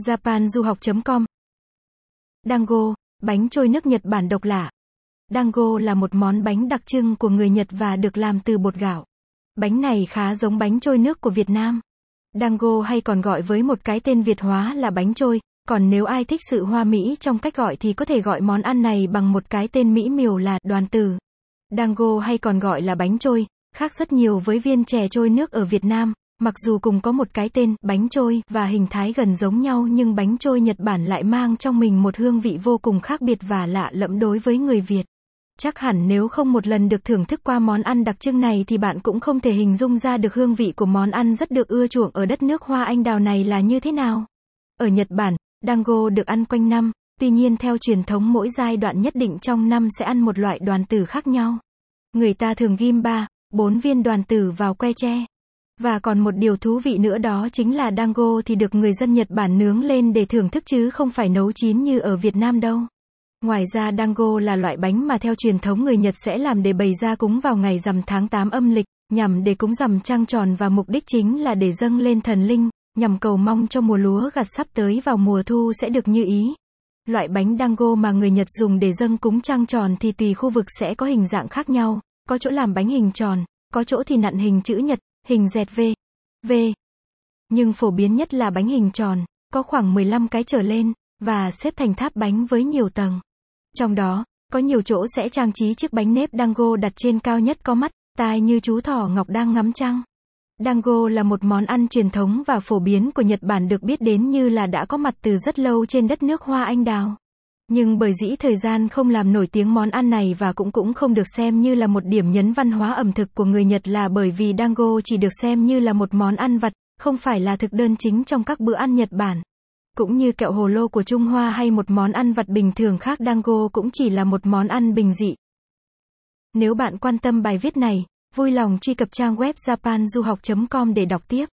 japanduhoc.com Dango, bánh trôi nước Nhật Bản độc lạ. Dango là một món bánh đặc trưng của người Nhật và được làm từ bột gạo. Bánh này khá giống bánh trôi nước của Việt Nam. Dango hay còn gọi với một cái tên Việt hóa là bánh trôi, còn nếu ai thích sự hoa mỹ trong cách gọi thì có thể gọi món ăn này bằng một cái tên mỹ miều là đoàn từ. Dango hay còn gọi là bánh trôi, khác rất nhiều với viên chè trôi nước ở Việt Nam, mặc dù cùng có một cái tên, bánh trôi, và hình thái gần giống nhau nhưng bánh trôi Nhật Bản lại mang trong mình một hương vị vô cùng khác biệt và lạ lẫm đối với người Việt. Chắc hẳn nếu không một lần được thưởng thức qua món ăn đặc trưng này thì bạn cũng không thể hình dung ra được hương vị của món ăn rất được ưa chuộng ở đất nước hoa anh đào này là như thế nào. Ở Nhật Bản, dango được ăn quanh năm, tuy nhiên theo truyền thống mỗi giai đoạn nhất định trong năm sẽ ăn một loại đoàn tử khác nhau. Người ta thường ghim 3, 4 viên đoàn tử vào que tre. Và còn một điều thú vị nữa đó chính là dango thì được người dân Nhật Bản nướng lên để thưởng thức chứ không phải nấu chín như ở Việt Nam đâu. Ngoài ra dango là loại bánh mà theo truyền thống người Nhật sẽ làm để bày ra cúng vào ngày rằm tháng 8 âm lịch, nhằm để cúng rằm trăng tròn và mục đích chính là để dâng lên thần linh, nhằm cầu mong cho mùa lúa gặt sắp tới vào mùa thu sẽ được như ý. Loại bánh dango mà người Nhật dùng để dâng cúng trăng tròn thì tùy khu vực sẽ có hình dạng khác nhau, có chỗ làm bánh hình tròn, có chỗ thì nặn hình chữ nhật, hình dẹt V, V. Nhưng phổ biến nhất là bánh hình tròn, có khoảng 15 cái trở lên, và xếp thành tháp bánh với nhiều tầng. Trong đó, có nhiều chỗ sẽ trang trí chiếc bánh nếp dango đặt trên cao nhất có mắt, tai như chú thỏ ngọc đang ngắm trăng. Dango là một món ăn truyền thống và phổ biến của Nhật Bản được biết đến như là đã có mặt từ rất lâu trên đất nước hoa anh đào. Nhưng bởi dĩ thời gian không làm nổi tiếng món ăn này và cũng cũng không được xem như là một điểm nhấn văn hóa ẩm thực của người Nhật là bởi vì dango chỉ được xem như là một món ăn vặt, không phải là thực đơn chính trong các bữa ăn Nhật Bản. Cũng như kẹo hồ lô của Trung Hoa hay một món ăn vặt bình thường khác dango cũng chỉ là một món ăn bình dị. Nếu bạn quan tâm bài viết này, vui lòng truy cập trang web japanduhoc.com để đọc tiếp.